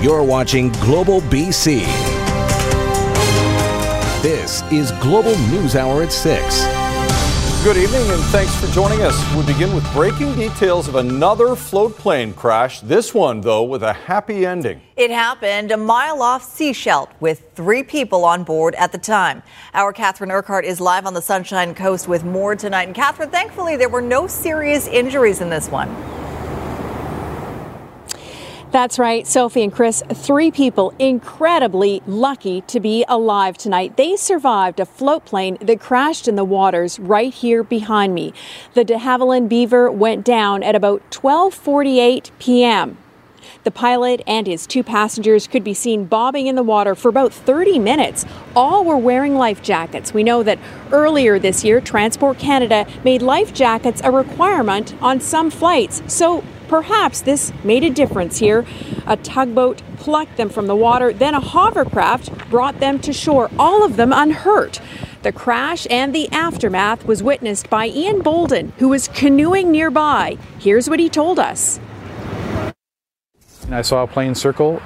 You're watching Global BC. This is Global News Hour at 6. Good evening and thanks for joining us. We begin with breaking details of another float plane crash. This one, though, with a happy ending. It happened a mile off Sechelt with three people on board at the time. Our Catherine Urquhart is live on the Sunshine Coast with more tonight. And Catherine, thankfully, there were no serious injuries in this one. That's right, Sophie and Chris. Three people incredibly lucky to be alive tonight. They survived a float plane that crashed in the waters right here behind me. The de Havilland Beaver went down at about 12:48 p.m. The pilot and his two passengers could be seen bobbing in the water for about 30 minutes. All were wearing life jackets. We know that earlier this year, Transport Canada made life jackets a requirement on some flights. So Perhaps this made a difference here. A tugboat plucked them from the water, then a hovercraft brought them to shore, all of them unhurt. The crash and the aftermath was witnessed by Ian Bolden, who was canoeing nearby. Here's what he told us. I saw a plane circle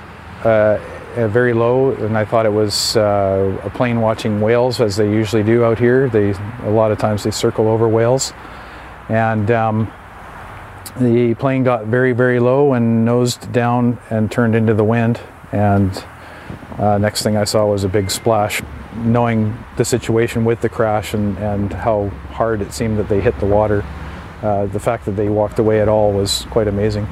uh, very low, and I thought it was uh, a plane watching whales, as they usually do out here. They a lot of times they circle over whales, and um, the plane got very, very low and nosed down and turned into the wind. And uh, next thing I saw was a big splash. Knowing the situation with the crash and, and how hard it seemed that they hit the water, uh, the fact that they walked away at all was quite amazing.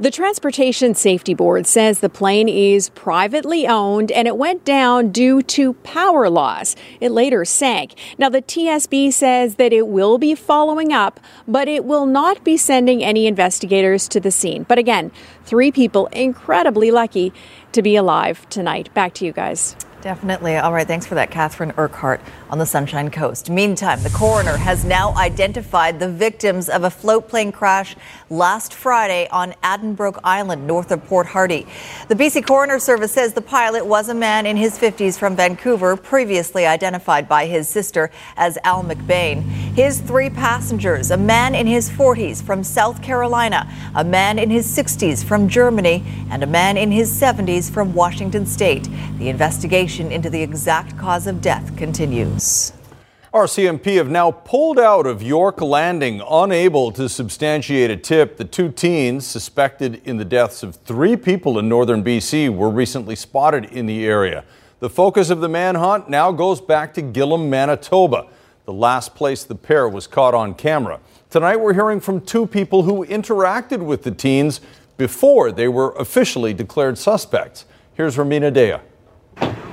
The Transportation Safety Board says the plane is privately owned and it went down due to power loss. It later sank. Now, the TSB says that it will be following up, but it will not be sending any investigators to the scene. But again, three people incredibly lucky to be alive tonight. Back to you guys. Definitely. All right. Thanks for that, Catherine Urquhart on the Sunshine Coast. Meantime, the coroner has now identified the victims of a float plane crash last Friday on Addenbroke Island, north of Port Hardy. The BC Coroner Service says the pilot was a man in his 50s from Vancouver, previously identified by his sister as Al McBain. His three passengers, a man in his 40s from South Carolina, a man in his 60s from Germany, and a man in his 70s from Washington State. The investigation investigation into the exact cause of death continues. RCMP have now pulled out of York Landing, unable to substantiate a tip. The two teens suspected in the deaths of three people in northern BC were recently spotted in the area. The focus of the manhunt now goes back to Gillam, Manitoba, the last place the pair was caught on camera. Tonight, we're hearing from two people who interacted with the teens before they were officially declared suspects. Here's Rumina Daya.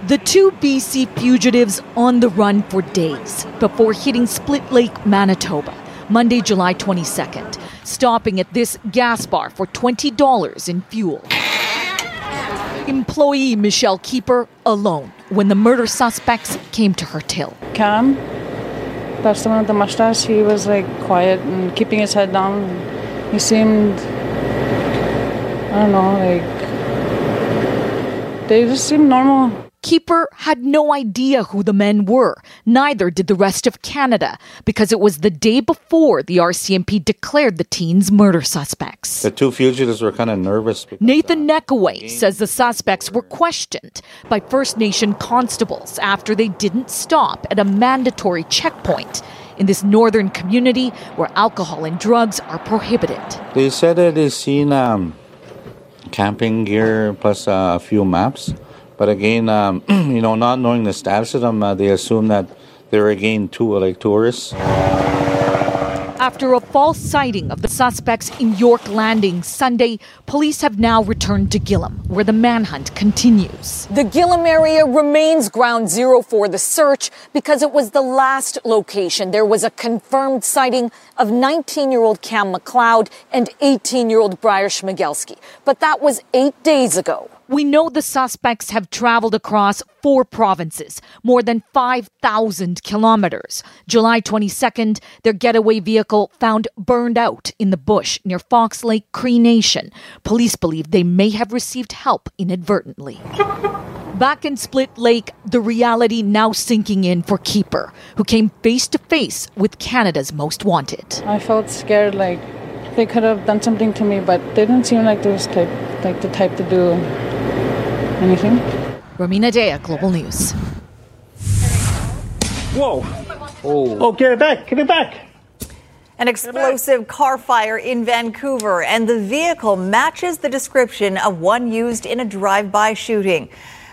The two BC fugitives on the run for days before hitting Split Lake, Manitoba, Monday, July 22nd, stopping at this gas bar for $20 in fuel. Employee Michelle Keeper alone when the murder suspects came to her till. Kam, that's the one with the mustache. He was like quiet and keeping his head down. He seemed, I don't know, like, they just seemed normal. Keeper had no idea who the men were. Neither did the rest of Canada, because it was the day before the RCMP declared the teens murder suspects. The two fugitives were kind of nervous. Nathan Neckaway says the suspects were questioned by First Nation constables after they didn't stop at a mandatory checkpoint in this northern community where alcohol and drugs are prohibited. They said that they seen um, camping gear plus uh, a few maps. But again, um, you know, not knowing the status of them, uh, they assume that they're again two like tourists. After a false sighting of the suspects in York Landing Sunday, police have now returned to Gillam, where the manhunt continues. The Gillam area remains ground zero for the search because it was the last location. There was a confirmed sighting of 19 year old Kam McLeod and 18 year old Bryer Schmegelsky. But that was eight days ago. We know the suspects have traveled across four provinces, more than 5,000 kilometers. July 22nd, their getaway vehicle found burned out in the bush near Fox Lake, Cree Nation. Police believe they may have received help inadvertently. Back in Split Lake, the reality now sinking in for Keeper, who came face to face with Canada's most wanted. I felt scared, like they could have done something to me, but they didn't seem like they was type, like the type to do anything. Rumina Daya, Global News. Whoa. Oh. oh, get it back. Get it back. An explosive car fire in Vancouver, and the vehicle matches the description of one used in a drive by shooting.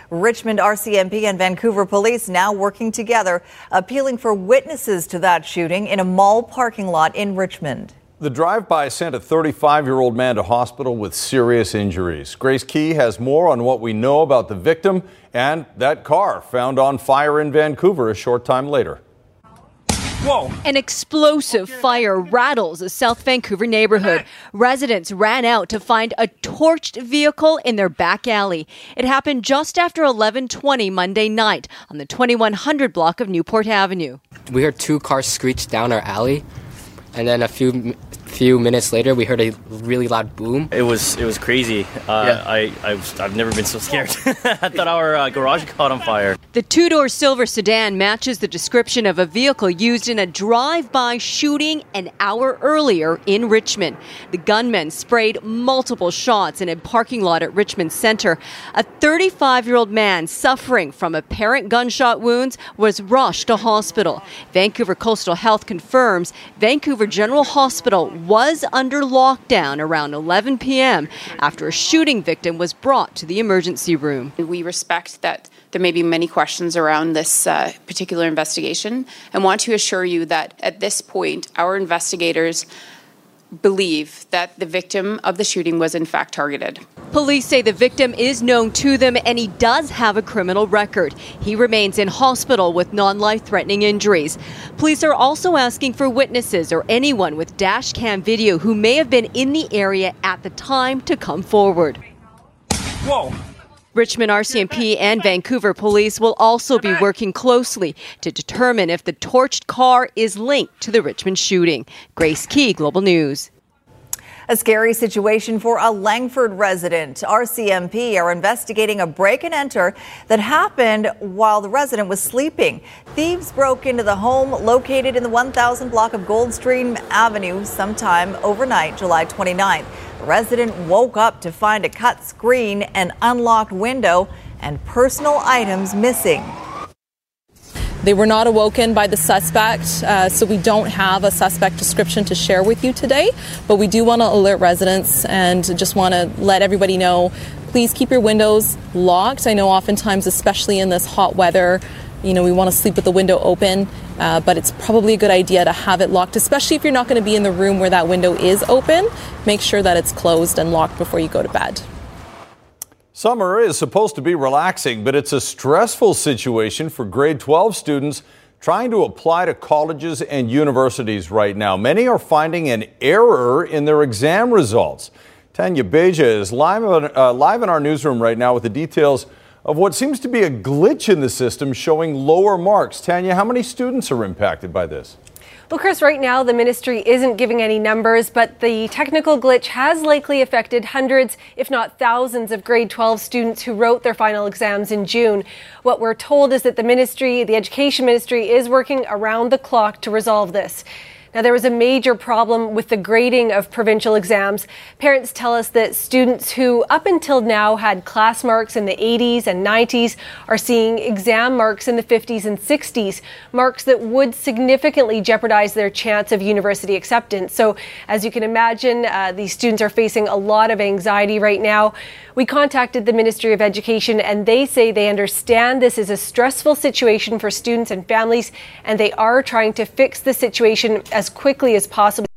Richmond RCMP and Vancouver police now working together, appealing for witnesses to that shooting in a mall parking lot in Richmond. The drive by sent a 35 year old man to hospital with serious injuries. Grace Ke has more on what we know about the victim and that car found on fire in Vancouver a short time later. Whoa. An explosive fire rattles a South Vancouver neighborhood. Residents ran out to find a torched vehicle in their back alley. It happened just after 11:20 Monday night on the 2100 block of Newport Avenue. We heard two cars screech down our alley and then a few few minutes later, we heard a really loud boom. It was it was crazy. Uh, yeah. I I've, I've never been so scared. I thought our uh, garage caught on fire. The two-door silver sedan matches the description of a vehicle used in a drive-by shooting an hour earlier in Richmond. The gunman sprayed multiple shots in a parking lot at Richmond Center. A 35-year-old man suffering from apparent gunshot wounds was rushed to hospital. Vancouver Coastal Health confirms Vancouver General Hospital was under lockdown around 11 p.m. after a shooting victim was brought to the emergency room. We respect that there may be many questions around this uh, particular investigation and want to assure you that at this point, our investigators believe that the victim of the shooting was in fact targeted. Police say the victim is known to them and he does have a criminal record. He remains in hospital with non life threatening injuries. Police are also asking for witnesses or anyone with dash cam video who may have been in the area at the time to come forward. Whoa. Richmond RCMP and Vancouver police will also be working closely to determine if the torched car is linked to the Richmond shooting. Grace Ke, Global News. A scary situation for a Langford resident. RCMP are investigating a break and enter that happened while the resident was sleeping. Thieves broke into the home located in the 1000 block of Goldstream Avenue sometime overnight, July 29th The resident woke up to find a cut screen, an unlocked window, and personal items missing. They were not awoken by the suspect, uh, so we don't have a suspect description to share with you today. But we do want to alert residents and just want to let everybody know please keep your windows locked. I know oftentimes, especially in this hot weather, you know, we want to sleep with the window open, uh, but it's probably a good idea to have it locked, especially if you're not going to be in the room where that window is open. Make sure that it's closed and locked before you go to bed. Summer is supposed to be relaxing, but it's a stressful situation for grade 12 students trying to apply to colleges and universities right now. Many are finding an error in their exam results. Tanya Beja is live, uh, live in our newsroom right now with the details of what seems to be a glitch in the system showing lower marks. Tanya, how many students are impacted by this? Well, Chris, right now the ministry isn't giving any numbers, but the technical glitch has likely affected hundreds, if not thousands, of grade 12 students who wrote their final exams in June. What we're told is that the ministry, the education ministry, is working around the clock to resolve this. Now, there was a major problem with the grading of provincial exams. Parents tell us that students who up until now had class marks in the 80s and 90s are seeing exam marks in the 50s and 60s, marks that would significantly jeopardize their chance of university acceptance. So, as you can imagine, uh, these students are facing a lot of anxiety right now. We contacted the Ministry of Education and they say they understand this is a stressful situation for students and families and they are trying to fix the situation as quickly as possible.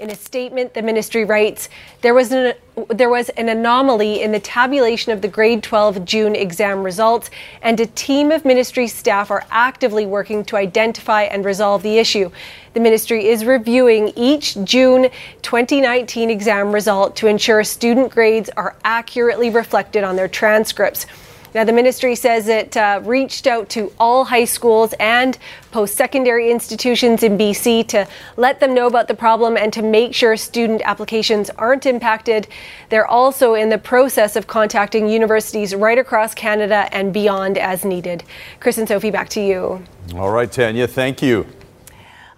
In a statement, the ministry writes there was an, there was an anomaly in the tabulation of the grade 12 June exam results, and a team of ministry staff are actively working to identify and resolve the issue. The ministry is reviewing each June 2019 exam result to ensure student grades are accurately reflected on their transcripts. Now, the ministry says it uh, reached out to all high schools and post secondary institutions in BC to let them know about the problem and to make sure student applications aren't impacted. They're also in the process of contacting universities right across Canada and beyond as needed. Chris and Sophie, back to you. All right, Tanya, thank you.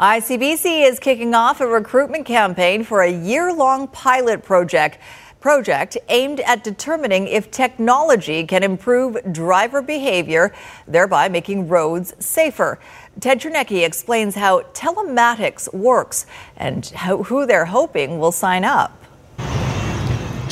ICBC is kicking off a recruitment campaign for a year long pilot project project aimed at determining if technology can improve driver behavior, thereby making roads safer. Ted Chernecki explains how telematics works and how, who they're hoping will sign up.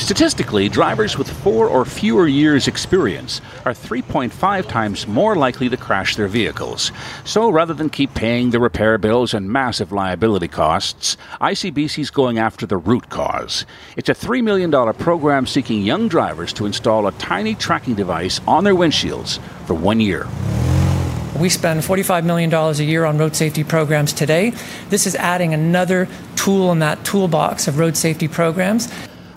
Statistically, drivers with four or fewer years' experience are 3.5 times more likely to crash their vehicles. So rather than keep paying the repair bills and massive liability costs, ICBC is going after the root cause. It's a $3 million program seeking young drivers to install a tiny tracking device on their windshields for one year. We spend $45 million a year on road safety programs today. This is adding another tool in that toolbox of road safety programs.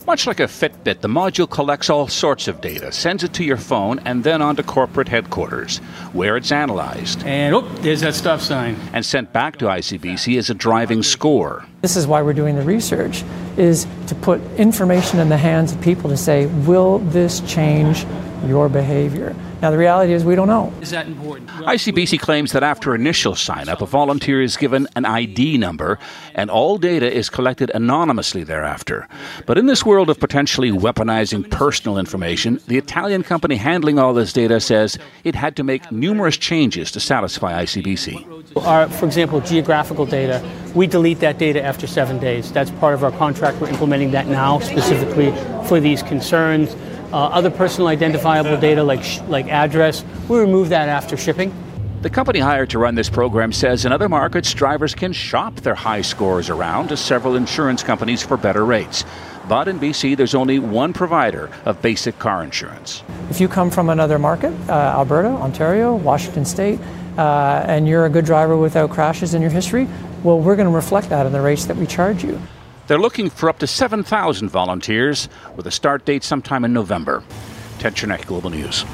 Much like a Fitbit, the module collects all sorts of data, sends it to your phone, and then on to corporate headquarters, where it's analyzed. And oh, there's that stop sign. And sent back to ICBC as a driving score. This is why we're doing the research, is to put information in the hands of people to say, will this change your behavior? Now, the reality is we don't know. Is that important? ICBC claims that after initial sign up, a volunteer is given an ID number and all data is collected anonymously thereafter. But in this world of potentially weaponizing personal information, the Italian company handling all this data says it had to make numerous changes to satisfy ICBC. Our, for example, geographical data, we delete that data after seven days. That's part of our contract. We're implementing that now specifically for these concerns. Uh, other personal identifiable data like, sh- like address, we remove that after shipping. The company hired to run this program says in other markets, drivers can shop their high scores around to several insurance companies for better rates. But in BC, there's only one provider of basic car insurance. If you come from another market, uh, Alberta, Ontario, Washington State, uh, and you're a good driver without crashes in your history, well, we're going to reflect that in the rates that we charge you. They're looking for up to 7,000 volunteers with a start date sometime in November. Ted Chernecki, Global News.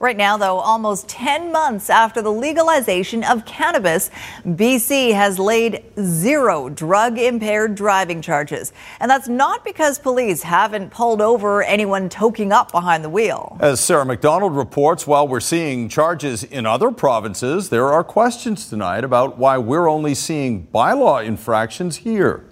Right now, though, almost 10 months after the legalization of cannabis, BC has laid zero drug impaired driving charges. And that's not because police haven't pulled over anyone toking up behind the wheel. As Sarah McDonald reports, while we're seeing charges in other provinces, there are questions tonight about why we're only seeing bylaw infractions here.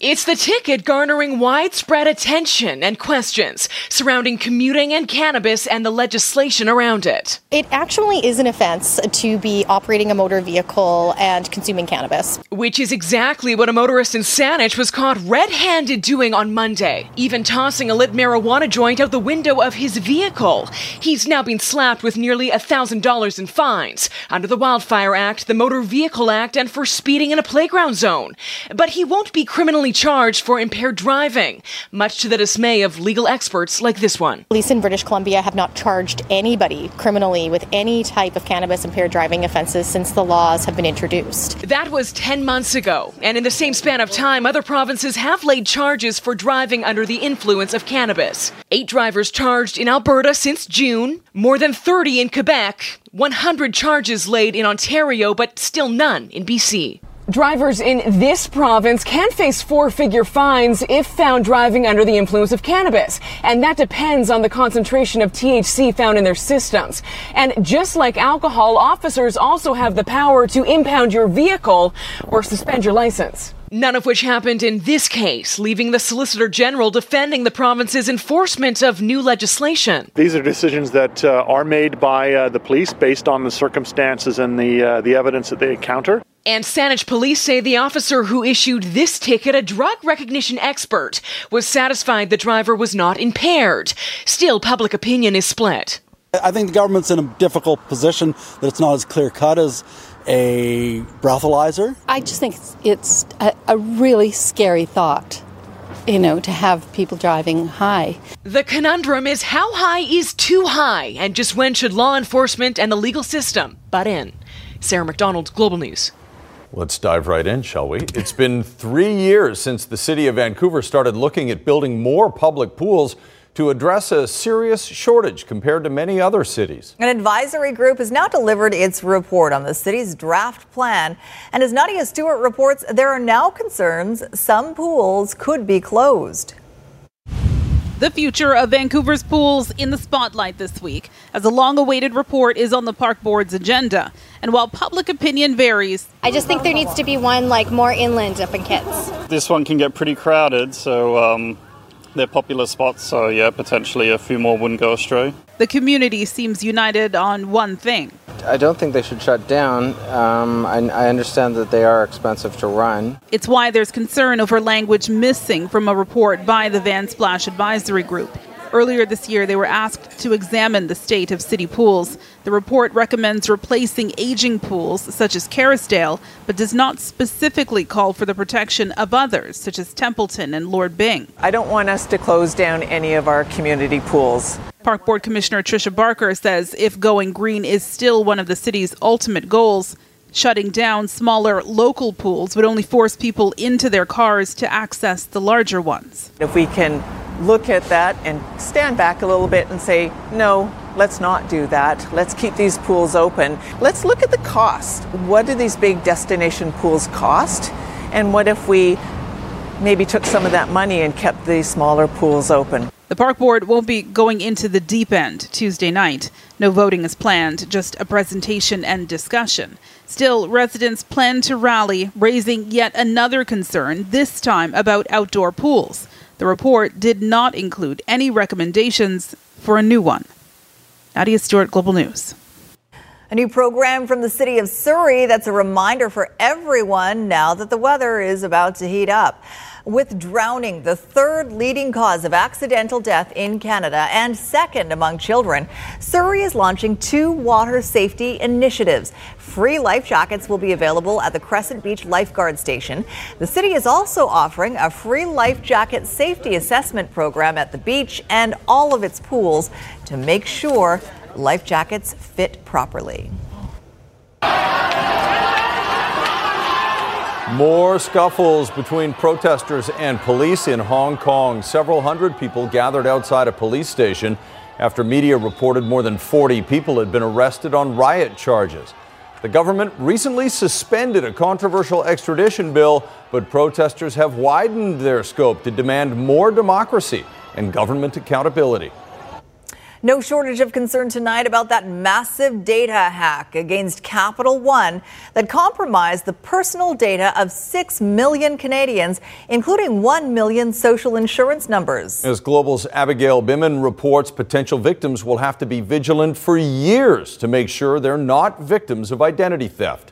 It's the ticket garnering widespread attention and questions surrounding commuting and cannabis and the legislation around it. It actually is an offense to be operating a motor vehicle and consuming cannabis. Which is exactly what a motorist in Saanich was caught red handed doing on Monday, even tossing a lit marijuana joint out the window of his vehicle. He's now been slapped with nearly $1,000 in fines under the Wildfire Act, the Motor Vehicle Act, and for speeding in a playground zone. But he won't be criminally charged for impaired driving, much to the dismay of legal experts like this one. Police in British Columbia have not charged anybody criminally with any type of cannabis impaired driving offenses since the laws have been introduced. That was 10 months ago, and in the same span of time, other provinces have laid charges for driving under the influence of cannabis. Eight drivers charged in Alberta since June, more than 30 in Quebec, 100 charges laid in Ontario, but still none in BC. Drivers in this province can face four figure fines if found driving under the influence of cannabis. And that depends on the concentration of THC found in their systems. And just like alcohol, officers also have the power to impound your vehicle or suspend your license. None of which happened in this case, leaving the Solicitor General defending the province's enforcement of new legislation. These are decisions that uh, are made by uh, the police based on the circumstances and the, uh, the evidence that they encounter. And Saanich police say the officer who issued this ticket, a drug recognition expert, was satisfied the driver was not impaired. Still, public opinion is split. I think the government's in a difficult position that it's not as clear cut as a breathalyzer. I just think it's, it's a, a really scary thought you know, to have people driving high. The conundrum is how high is too high, and just when should law enforcement and the legal system butt in? Sarah McDonald, Global News. Let's dive right in, shall we? It's been three years since the city of Vancouver started looking at building more public pools to address a serious shortage compared to many other cities. An advisory group has now delivered its report on the city's draft plan. And as Nadia Stewart reports, there are now concerns some pools could be closed. The future of Vancouver's pools in the spotlight this week, as a long awaited report is on the park board's agenda. And while public opinion varies, I just think there needs to be one like more inland up in Kits. This one can get pretty crowded, so um, they're popular spots, so yeah, potentially a few more wouldn't go astray. The community seems united on one thing. I don't think they should shut down. Um, I, I understand that they are expensive to run. It's why there's concern over language missing from a report by the VanSplash Advisory Group. Earlier this year, they were asked to examine the state of city pools. The report recommends replacing aging pools, such as Kerrisdale, but does not specifically call for the protection of others, such as Templeton and Lord Byng. I don't want us to close down any of our community pools. Park Board Commissioner Tricia Barker says if going green is still one of the city's ultimate goals, shutting down smaller local pools would only force people into their cars to access the larger ones. If we can look at that and stand back a little bit and say, no, let's not do that. Let's keep these pools open. Let's look at the cost. What do these big destination pools cost? And what if we maybe took some of that money and kept the smaller pools open? The park board won't be going into the deep end Tuesday night. No voting is planned, just a presentation and discussion. Still, residents plan to rally, raising yet another concern, this time about outdoor pools. The report did not include any recommendations for a new one. Nadia Stewart, Global News. A new program from the city of Surrey that's a reminder for everyone now that the weather is about to heat up with drowning the third leading cause of accidental death in Canada and second among children. Surrey is launching two water safety initiatives. Free life jackets will be available at the Crescent Beach Lifeguard Station. The city is also offering a free life jacket safety assessment program at the beach and all of its pools to make sure life jackets fit properly. More scuffles between protesters and police in Hong Kong. Several hundred people gathered outside a police station after media reported more than 40 people had been arrested on riot charges. The government recently suspended a controversial extradition bill, but protesters have widened their scope to demand more democracy and government accountability. No shortage of concern tonight about that massive data hack against Capital One that compromised the personal data of 6 million Canadians, including 1 million social insurance numbers. As Global's Abigail Bimman reports, potential victims will have to be vigilant for years to make sure they're not victims of identity theft.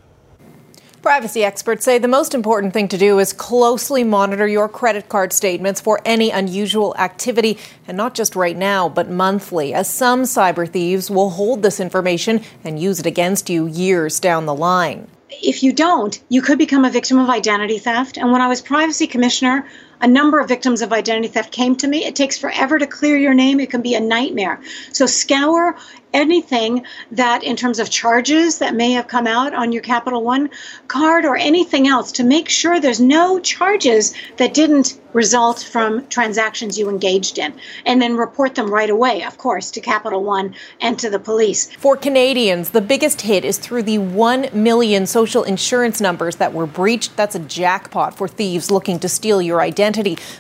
Privacy experts say the most important thing to do is closely monitor your credit card statements for any unusual activity, and not just right now, but monthly, as some cyber thieves will hold this information and use it against you years down the line. If you don't, you could become a victim of identity theft. And when I was privacy commissioner, a number of victims of identity theft came to me. It takes forever to clear your name. It can be a nightmare. So scour anything that, in terms of charges that may have come out on your Capital One card or anything else, to make sure there's no charges that didn't result from transactions you engaged in. And then report them right away, of course, to Capital One and to the police. For Canadians, the biggest hit is through the 1 million social insurance numbers that were breached. That's a jackpot for thieves looking to steal your identity.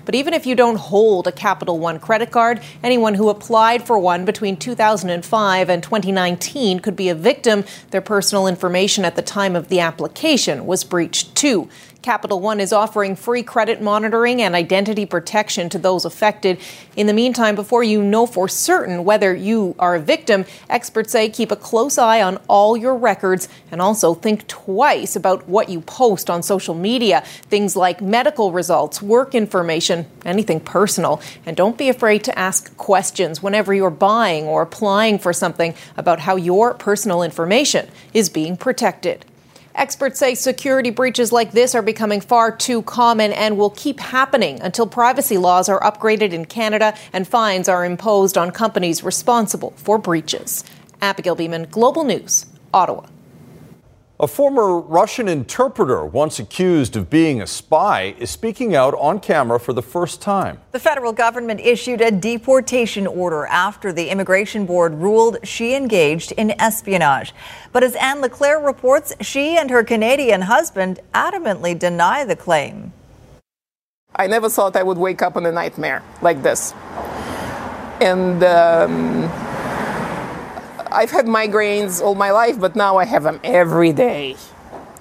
But even if you don't hold a Capital One credit card, anyone who applied for one between 2005 and 2019 could be a victim. Their personal information at the time of the application was breached too. Capital One is offering free credit monitoring and identity protection to those affected. In the meantime, before you know for certain whether you are a victim, experts say keep a close eye on all your records and also think twice about what you post on social media. Things like medical results, work information, anything personal. And don't be afraid to ask questions whenever you're buying or applying for something about how your personal information is being protected. Experts say security breaches like this are becoming far too common and will keep happening until privacy laws are upgraded in Canada and fines are imposed on companies responsible for breaches. Abigail Bimman, Global News, Ottawa. A former Russian interpreter, once accused of being a spy, is speaking out on camera for the first time. The federal government issued a deportation order after the immigration board ruled she engaged in espionage. But as Anne LeClaire reports, she and her Canadian husband adamantly deny the claim. I never thought I would wake up in a nightmare like this. And um, I've had migraines all my life, but now I have them every day.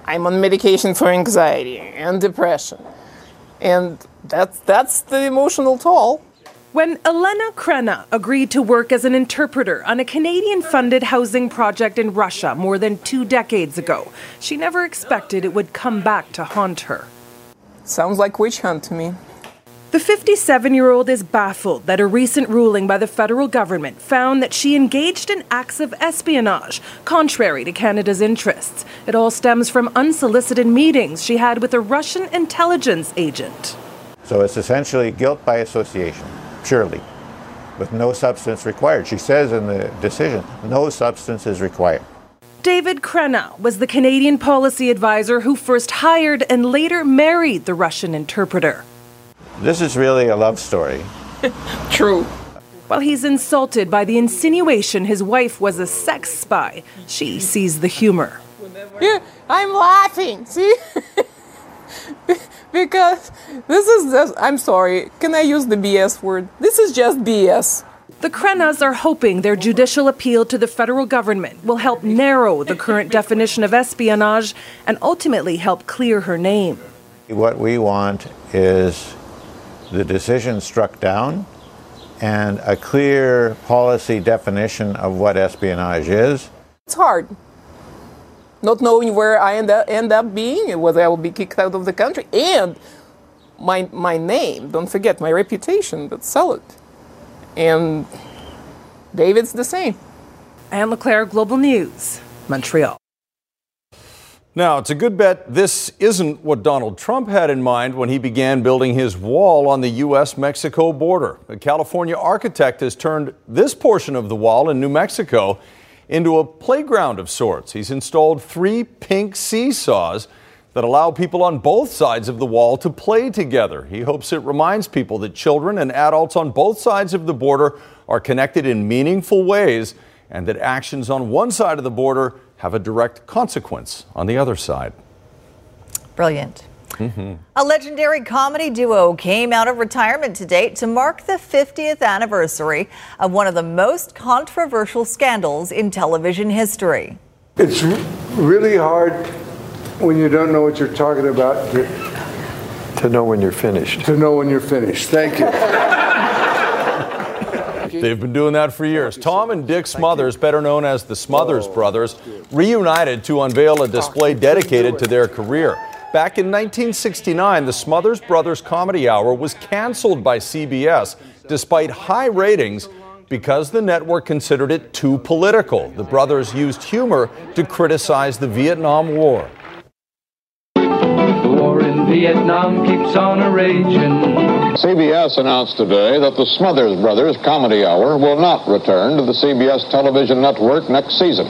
I'm on medication for anxiety and depression. And that's, that's the emotional toll. When Elena Crenna agreed to work as an interpreter on a Canadian funded housing project in Russia more than two decades ago, she never expected it would come back to haunt her. Sounds like witch hunt to me. The 57 year old is baffled that a recent ruling by the federal government found that she engaged in acts of espionage, contrary to Canada's interests. It all stems from unsolicited meetings she had with a Russian intelligence agent. So it's essentially guilt by association, purely, with no substance required. She says in the decision, no substance is required. David Crenna was the Canadian policy advisor who first hired and later married the Russian interpreter. This is really a love story. True. While he's insulted by the insinuation his wife was a sex spy, she sees the humor. Yeah, I'm laughing, see? because this is just, I'm sorry, can I use the BS word? This is just BS. The Crennas are hoping their judicial appeal to the federal government will help narrow the current definition of espionage and ultimately help clear her name. What we want is the decision struck down and a clear policy definition of what espionage is. It's hard. Not knowing where I end up, end up being, whether I will be kicked out of the country, and my, my name, don't forget, my reputation, but sell it. And David's the same. Anne LeClaire, Global News, Montreal. Now, it's a good bet this isn't what Donald Trump had in mind when he began building his wall on the U.S. Mexico border. A California architect has turned this portion of the wall in New Mexico into a playground of sorts. He's installed three pink seesaws that allow people on both sides of the wall to play together. He hopes it reminds people that children and adults on both sides of the border are connected in meaningful ways and that actions on one side of the border have a direct consequence on the other side. Brilliant. Mm-hmm. A legendary comedy duo came out of retirement today to mark the 50th anniversary of one of the most controversial scandals in television history. It's really hard when you don't know what you're talking about to, to know when you're finished. To know when you're finished. Thank you. They've been doing that for years. Tom and Dick Smothers, better known as the Smothers Brothers, reunited to unveil a display dedicated to their career. Back in 1969, the Smothers Brothers Comedy Hour was canceled by CBS despite high ratings because the network considered it too political. The brothers used humor to criticize the Vietnam War. The war in Vietnam keeps on a raging. CBS announced today that the Smothers Brothers Comedy Hour will not return to the CBS television network next season.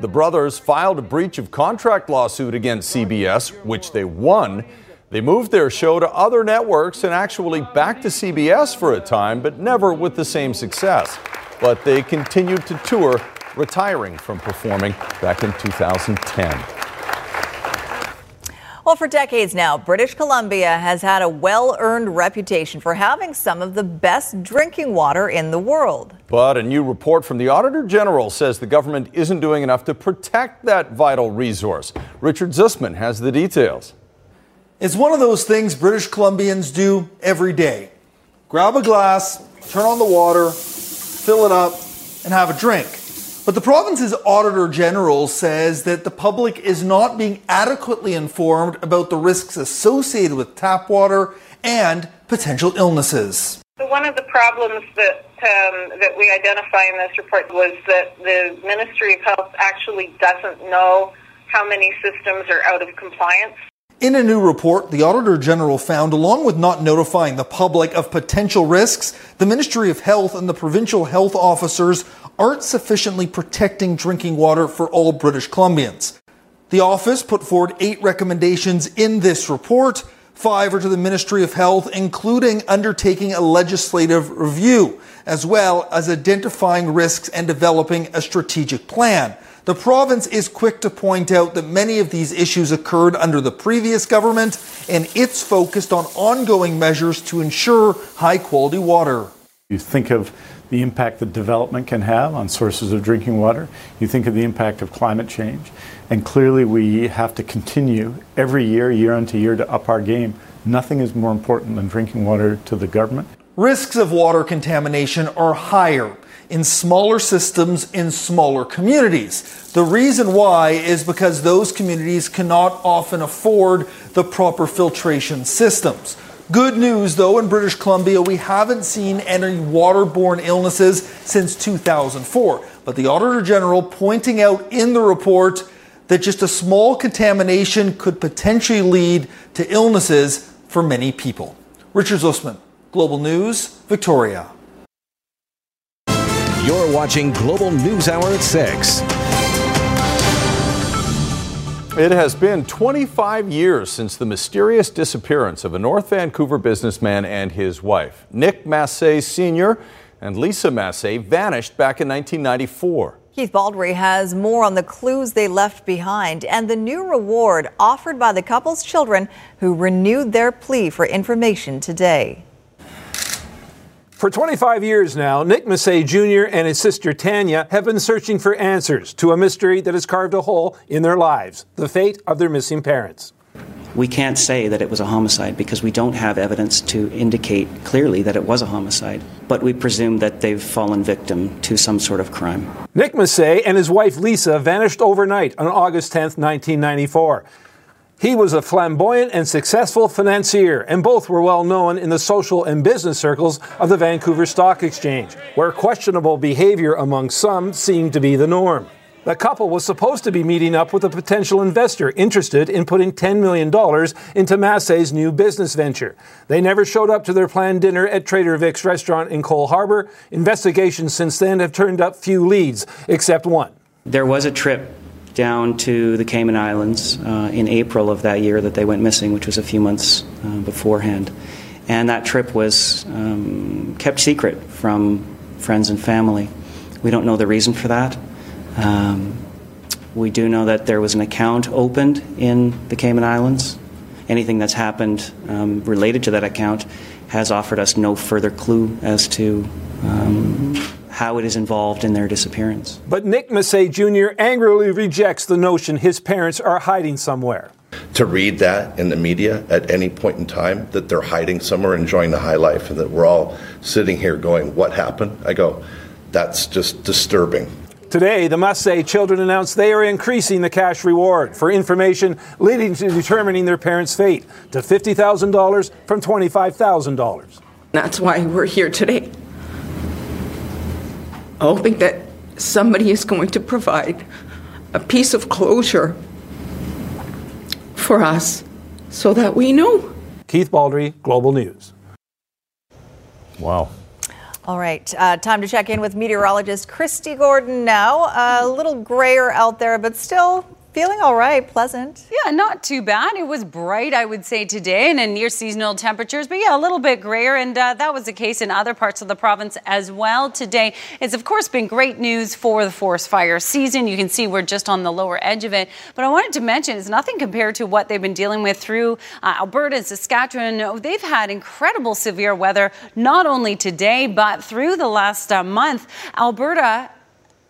The brothers filed a breach of contract lawsuit against CBS, which they won. They moved their show to other networks and actually back to CBS for a time, but never with the same success. But they continued to tour, retiring from performing back in 2010. Well, for decades now, British Columbia has had a well earned reputation for having some of the best drinking water in the world. But a new report from the Auditor General says the government isn't doing enough to protect that vital resource. Richard Zussman has the details. It's one of those things British Columbians do every day grab a glass, turn on the water, fill it up, and have a drink. But the province's Auditor General says that the public is not being adequately informed about the risks associated with tap water and potential illnesses. One of the problems that um, that we identify in this report was that the Ministry of Health actually doesn't know how many systems are out of compliance. In a new report, the Auditor General found, along with not notifying the public of potential risks, the Ministry of Health and the provincial health officers aren't sufficiently protecting drinking water for all British Columbians. The office put forward eight recommendations in this report. Five are to the Ministry of Health, including undertaking a legislative review, as well as identifying risks and developing a strategic plan. The province is quick to point out that many of these issues occurred under the previous government, and it's focused on ongoing measures to ensure high quality water. You think of the impact that development can have on sources of drinking water, you think of the impact of climate change, and clearly we have to continue every year, year on to year, to up our game. Nothing is more important than drinking water to the government. Risks of water contamination are higher in smaller systems in smaller communities. The reason why is because those communities cannot often afford the proper filtration systems. Good news though, in British Columbia, we haven't seen any waterborne illnesses since 2004. But the Auditor General pointing out in the report that just a small contamination could potentially lead to illnesses for many people. Richard Zussman, Global News, Victoria. You're watching Global News Hour at 6. It has been 25 years since the mysterious disappearance of a North Vancouver businessman and his wife. Nick Masee Sr. and Lisa Masee vanished back in 1994. Keith Baldry has more on the clues they left behind and the new reward offered by the couple's children who renewed their plea for information today. For 25 years now, Nick Masee Jr. and his sister Tanya have been searching for answers to a mystery that has carved a hole in their lives the fate of their missing parents. We can't say that it was a homicide because we don't have evidence to indicate clearly that it was a homicide, but we presume that they've fallen victim to some sort of crime. Nick Masee and his wife Lisa vanished overnight on August 10, 1994. He was a flamboyant and successful financier, and both were well known in the social and business circles of the Vancouver Stock Exchange, where questionable behavior among some seemed to be the norm. The couple was supposed to be meeting up with a potential investor interested in putting $10 million into Masee's new business venture. They never showed up to their planned dinner at Trader Vic's restaurant in Coal Harbour. Investigations since then have turned up few leads, except one. There was a trip down to the Cayman Islands uh, in April of that year that they went missing, which was a few months uh, beforehand. And that trip was um, kept secret from friends and family. We don't know the reason for that. Um, we do know that there was an account opened in the Cayman Islands. Anything that's happened um, related to that account has offered us no further clue as to um, how it is involved in their disappearance. But Nick Masee Jr. angrily rejects the notion his parents are hiding somewhere. To read that in the media at any point in time that they're hiding somewhere enjoying the high life and that we're all sitting here going, What happened? I go, That's just disturbing. Today, the Masee children announced they are increasing the cash reward for information leading to determining their parents' fate to $50,000 from $25,000. That's why we're here today. Hoping that somebody is going to provide a piece of closure for us so that we know. Keith Baldry, Global News. Wow. All right, uh, time to check in with meteorologist Kristi Gordon now. A little grayer out there, but still feeling all right, pleasant. Yeah, not too bad. It was bright, I would say, today and in near seasonal temperatures, but yeah, a little bit grayer. And uh, that was the case in other parts of the province as well today. It's, of course, been great news for the forest fire season. You can see we're just on the lower edge of it. But I wanted to mention it's nothing compared to what they've been dealing with through uh, Alberta and Saskatchewan. They've had incredible severe weather, not only today, but through the last uh, month. Alberta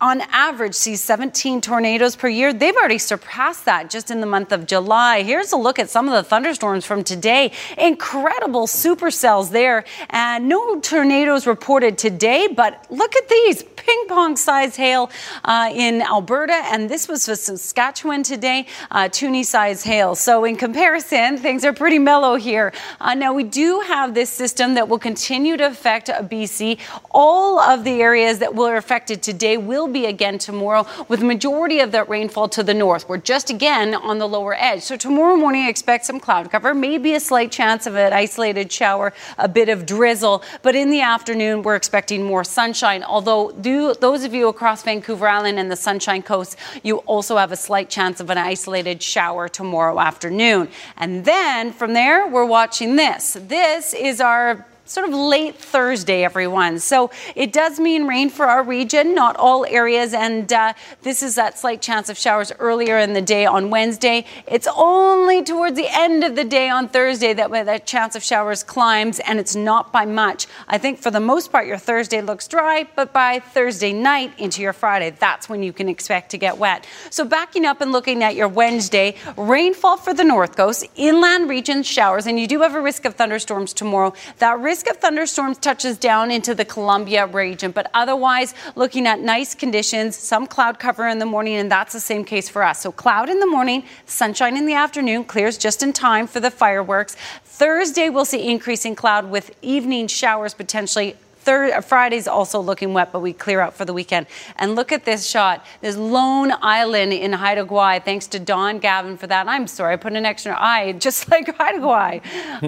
on average sees 17 tornadoes per year. They've already surpassed that just in the month of July. Here's a look at some of the thunderstorms from today. Incredible supercells there. And no tornadoes reported today, but look at these ping pong size hail uh, in Alberta. And this was for Saskatchewan today, uh, Toonie size hail. So in comparison, things are pretty mellow here. Uh, now we do have this system that will continue to affect BC. All of the areas that were affected today will be again tomorrow with majority of that rainfall to the north. We're just again on the lower edge. So tomorrow morning, expect some cloud cover, maybe a slight chance of an isolated shower, a bit of drizzle. But in the afternoon, we're expecting more sunshine. Although do, those of you across Vancouver Island and the Sunshine Coast, you also have a slight chance of an isolated shower tomorrow afternoon. And then from there, we're watching this. This is our sort of late Thursday, everyone. So it does mean rain for our region, not all areas. And uh, this is that slight chance of showers earlier in the day on Wednesday. It's only towards the end of the day on Thursday that that chance of showers climbs, and it's not by much. I think for the most part, your Thursday looks dry, but by Thursday night into your Friday, that's when you can expect to get wet. So backing up and looking at your Wednesday, rainfall for the North Coast, inland regions showers, and you do have a risk of thunderstorms tomorrow. That risk risk of thunderstorms touches down into the Columbia region, but otherwise, looking at nice conditions, some cloud cover in the morning, and that's the same case for us. So, cloud in the morning, sunshine in the afternoon, clears just in time for the fireworks. Thursday, we'll see increasing cloud with evening showers potentially Third, Friday's also looking wet, but we clear out for the weekend. And look at this shot. This lone island in Haida Gwaii. Thanks to Don Gavin for that. I'm sorry, I put an extra I, just like Haida Gwaii.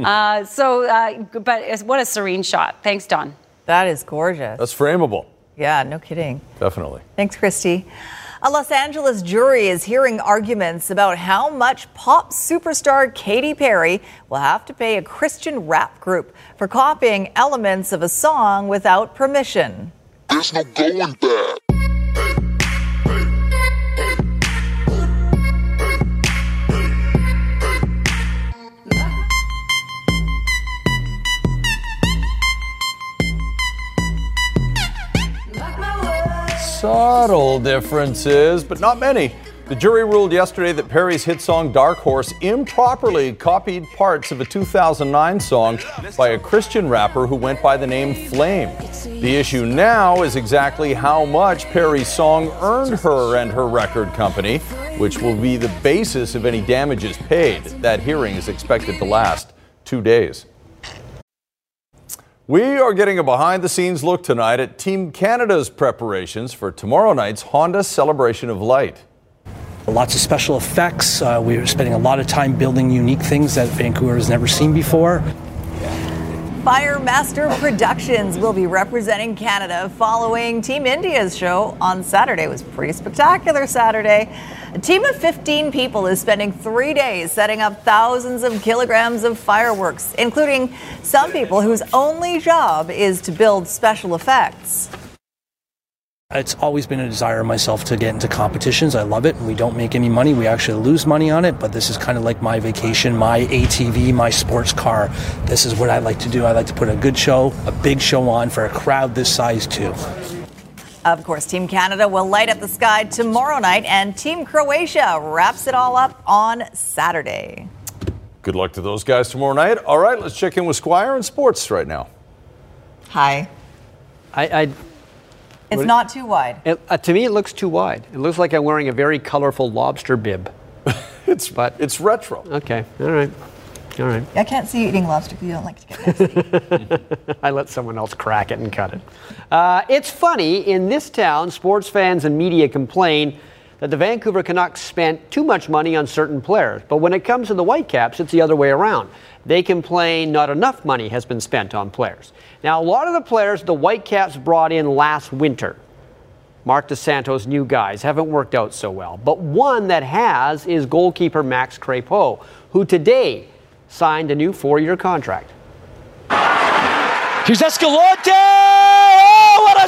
uh, so, uh, but what a serene shot. Thanks, Don. That is gorgeous. That's frameable. Yeah, no kidding. Definitely. Thanks, Kristi. A Los Angeles jury is hearing arguments about how much pop superstar Katy Perry will have to pay a Christian rap group for copying elements of a song without permission. There's no going back. subtle differences, but not many. The jury ruled yesterday that Perry's hit song Dark Horse improperly copied parts of a 2009 song by a Christian rapper who went by the name Flame. The issue now is exactly how much Perry's song earned her and her record company, which will be the basis of any damages paid. That hearing is expected to last two days. We are getting a behind the scenes look tonight at Team Canada's preparations for tomorrow night's Honda Celebration of Light. Lots of special effects. Uh, we're spending a lot of time building unique things that Vancouver has never seen before. Firemaster Productions will be representing Canada following Team India's show on Saturday. It was pretty spectacular Saturday. A team of 15 people is spending three days setting up thousands of kilograms of fireworks, including some people whose only job is to build special effects. It's always been a desire of myself to get into competitions. I love it. We don't make any money. We actually lose money on it, but this is kind of like my vacation, my ATV, my sports car. This is what I like to do. I like to put a good show, a big show on for a crowd this size, too. Of course, Team Canada will light up the sky tomorrow night, and Team Croatia wraps it all up on Saturday. Good luck to those guys tomorrow night. All right, let's check in with Squire and sports right now. Hi. I, I It's What- not too wide. It, uh, to me, it looks too wide. It looks like I'm wearing a very colorful lobster bib. it's but it's retro. Okay, all right, all right. I can't see you eating lobster because you don't like to get messy. I let someone else crack it and cut it. Uh, it's funny in this town, sports fans and media complain that the Vancouver Canucks spent too much money on certain players. But when it comes to the Whitecaps, it's the other way around. They complain not enough money has been spent on players. Now, a lot of the players the Whitecaps brought in last winter, Marc Dos Santos's new guys, haven't worked out so well. But one that has is goalkeeper Max Crepeau, who today signed a new four year contract. Here's Escalante!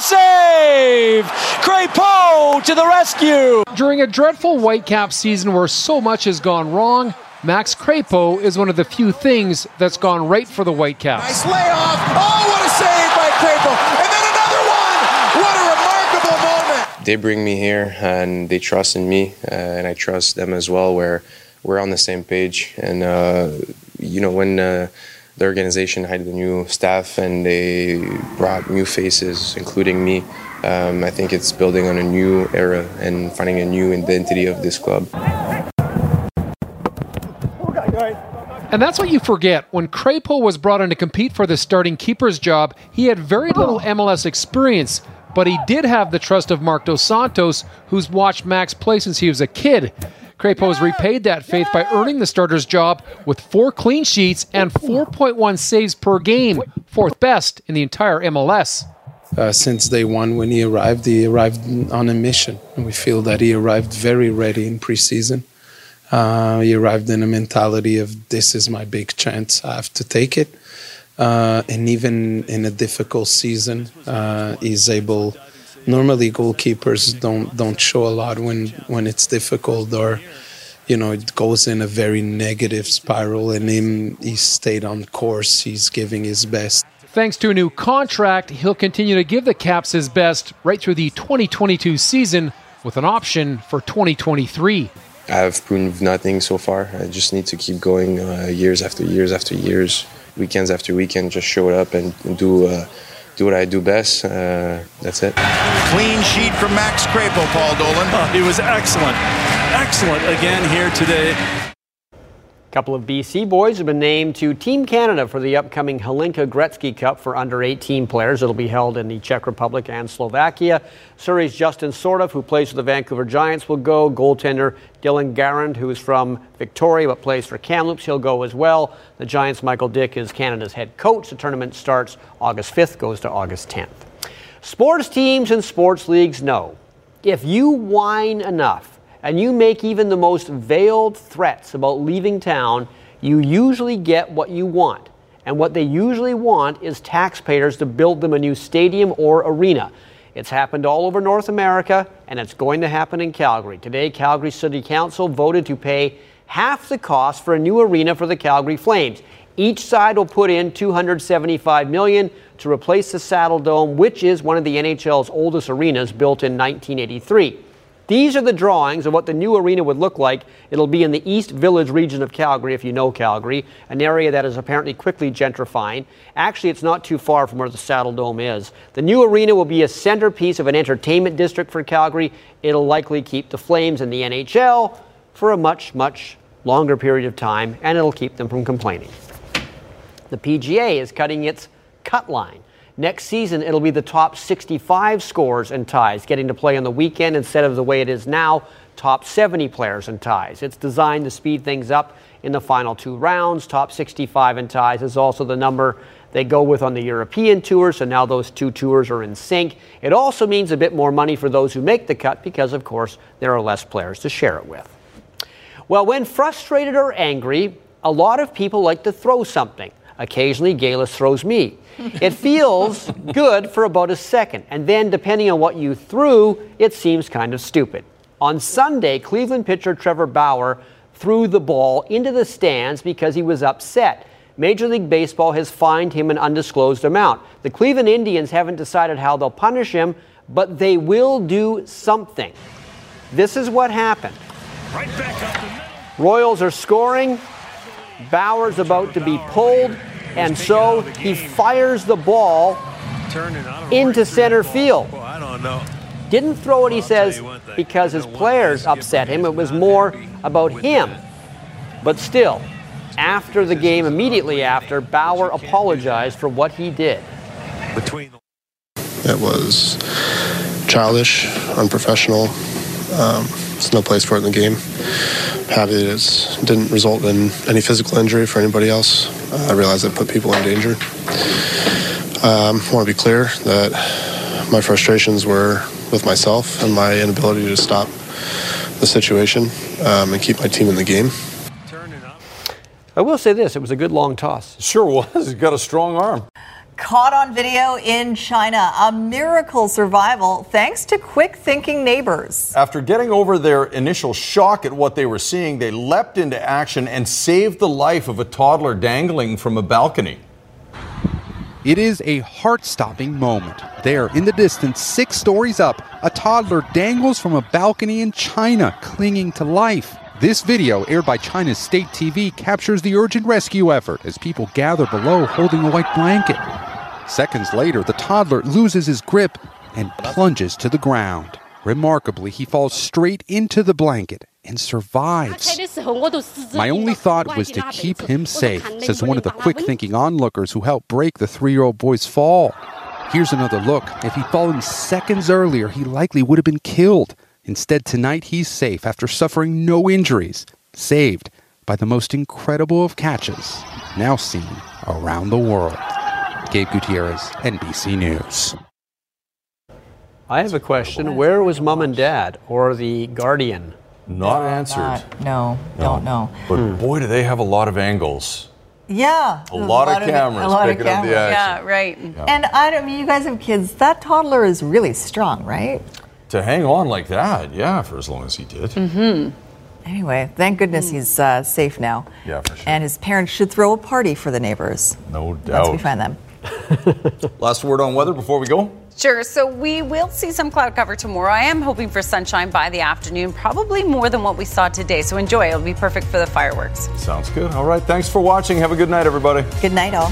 What a save! Crepeau to the rescue! During a dreadful Whitecap season where so much has gone wrong, Max Crepeau is one of the few things that's gone right for the Whitecaps. Nice layoff! Oh, what a save by Crepeau! And then another one! What a remarkable moment! they bring me here and they trust in me uh, and i trust them as well where we're on the same page and uh, you know when uh, the organization hired the new staff and they brought new faces including me um, i think it's building on a new era and finding a new identity of this club And that's what you forget. When Crepeau was brought in to compete for the starting keeper's job, he had very little MLS experience. but he did have the trust of Marc Dos Santos, who's watched Max play since he was a kid. Crepeau's repaid that faith by earning the starter's job with four clean sheets and 4.1 saves per game, fourth best in the entire MLS. Uh, since day one when he arrived, he arrived on a mission. And we feel that he arrived very ready in preseason. Uh, he arrived in a mentality of this is my big chance, I have to take it. Uh, and even in a difficult season, uh, he's able. Normally, goalkeepers don't don't show a lot when when it's difficult or you know it goes in a very negative spiral. And him, he stayed on course. He's giving his best. Thanks to a new contract, he'll continue to give the Caps his best right through the 2022 season with an option for 2023. I've proved nothing so far. I just need to keep going uh, years after years after years, weekends after weekend, just show it up and do uh, do what I do best. Uh, that's it. Clean sheet from Max Crepeau, Paul Dolan. Oh, he was excellent. Excellent again here today. Couple of BC boys have been named to Team Canada for the upcoming Hlinka Gretzky Cup for under 18 players. It'll be held in the Czech Republic and Slovakia. Surrey's Justin Sourdif, who plays for the Vancouver Giants, will go. Goaltender Dylan Garand, who is from Victoria but plays for Kamloops, he'll go as well. The Giants' Michael Dyck is Canada's head coach. The tournament starts August 5th, goes to August 10th. Sports teams and sports leagues know if you whine enough, and you make even the most veiled threats about leaving town, you usually get what you want. And what they usually want is taxpayers to build them a new stadium or arena. It's happened all over North America, and it's going to happen in Calgary. Today, Calgary City Council voted to pay half the cost for a new arena for the Calgary Flames. Each side will put in 275 million to replace the Saddledome, which is one of the NHL's oldest arenas built in 1983. These are the drawings of what the new arena would look like. It'll be in the East Village region of Calgary, if you know Calgary, an area that is apparently quickly gentrifying. Actually, it's not too far from where the Saddledome is. The new arena will be a centerpiece of an entertainment district for Calgary. It'll likely keep the Flames in the NHL for a much, much longer period of time, and it'll keep them from complaining. The PGA is cutting its cut line. Next season, it'll be the top 65 scores and ties, getting to play on the weekend instead of the way it is now, top 70 players and ties. It's designed to speed things up in the final two rounds. Top 65 and ties is also the number they go with on the European tour, so now those two tours are in sync. It also means a bit more money for those who make the cut because, of course, there are less players to share it with. Well, when frustrated or angry, a lot of people like to throw something. Occasionally, Galis throws me. It feels good for about a second, and then, depending on what you threw, it seems kind of stupid. On Sunday, Cleveland pitcher Trevor Bauer threw the ball into the stands because he was upset. Major League Baseball has fined him an undisclosed amount. The Cleveland Indians haven't decided how they'll punish him, but they will do something. This is what happened. Right back up the. Royals are scoring. Bauer's about to be pulled, and so he fires the ball into center field. I don't know. Didn't throw it, he says, because his players upset him. It was more about him. But still, after the game, immediately after, Bauer apologized for what he did. It was childish, unprofessional. Um, there's no place for it in the game. Happy that it didn't result in any physical injury for anybody else. Uh, I realize it put people in danger. Um, I want to be clear that my frustrations were with myself and my inability to stop the situation um, and keep my team in the game. I will say this it was a good long toss. Sure was. He's got a strong arm. Caught on video in China, a miracle survival thanks to quick thinking neighbors. After getting over their initial shock at what they were seeing, they leapt into action and saved the life of a toddler dangling from a balcony. It is a heart stopping moment. There, in the distance, six stories up, a toddler dangles from a balcony in China, clinging to life. This video, aired by China's state TV, captures the urgent rescue effort as people gather below holding a white blanket. Seconds later, the toddler loses his grip and plunges to the ground. Remarkably, he falls straight into the blanket and survives. My only thought was to keep him safe, says one of the quick thinking onlookers who helped break the three year old boy's fall. Here's another look. If he'd fallen seconds earlier, he likely would have been killed. Instead, tonight he's safe after suffering no injuries, saved by the most incredible of catches, now seen around the world. Gabe Gutierrez, NBC News. I have a question. Where was mom and dad or the guardian? Not answered. Uh, no, don't know. But boy, do they have a lot of angles. Yeah. A lot of cameras a lot of picking up the cameras. action. Yeah, right. And I don't mean you guys have kids. That toddler is really strong, right? To hang on like that, yeah, for as long as he did. Mm-hmm. Anyway, thank goodness he's uh, safe now. Yeah, for sure. And his parents should throw a party for the neighbors No once we doubt. find them. Last word on weather before we go? Sure. So we will see some cloud cover tomorrow. I am hoping for sunshine by the afternoon, probably more than what we saw today. So enjoy. It'll be perfect for the fireworks. Sounds good. All right. Thanks for watching. Have a good night, everybody. Good night, all.